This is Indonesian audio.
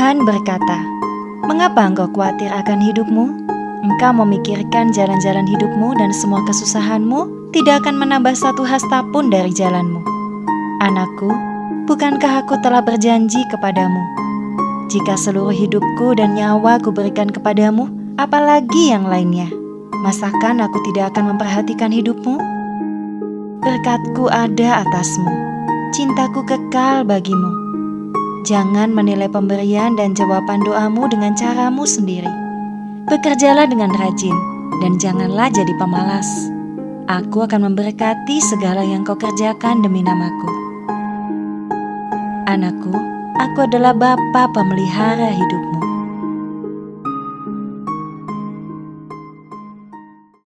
Tuhan berkata, "Mengapa engkau khawatir akan hidupmu? Engkau memikirkan jalan-jalan hidupmu dan semua kesusahanmu tidak akan menambah satu hasta pun dari jalanmu. Anakku, bukankah aku telah berjanji kepadamu? Jika seluruh hidupku dan nyawa kuberikan kepadamu, apalagi yang lainnya, masakan aku tidak akan memperhatikan hidupmu? Berkatku ada atasmu, cintaku kekal bagimu. Jangan menilai pemberian dan jawaban doamu dengan caramu sendiri. Bekerjalah dengan rajin dan janganlah jadi pemalas. Aku akan memberkati segala yang kau kerjakan demi namaku. Anakku, aku adalah Bapa pemelihara hidupmu.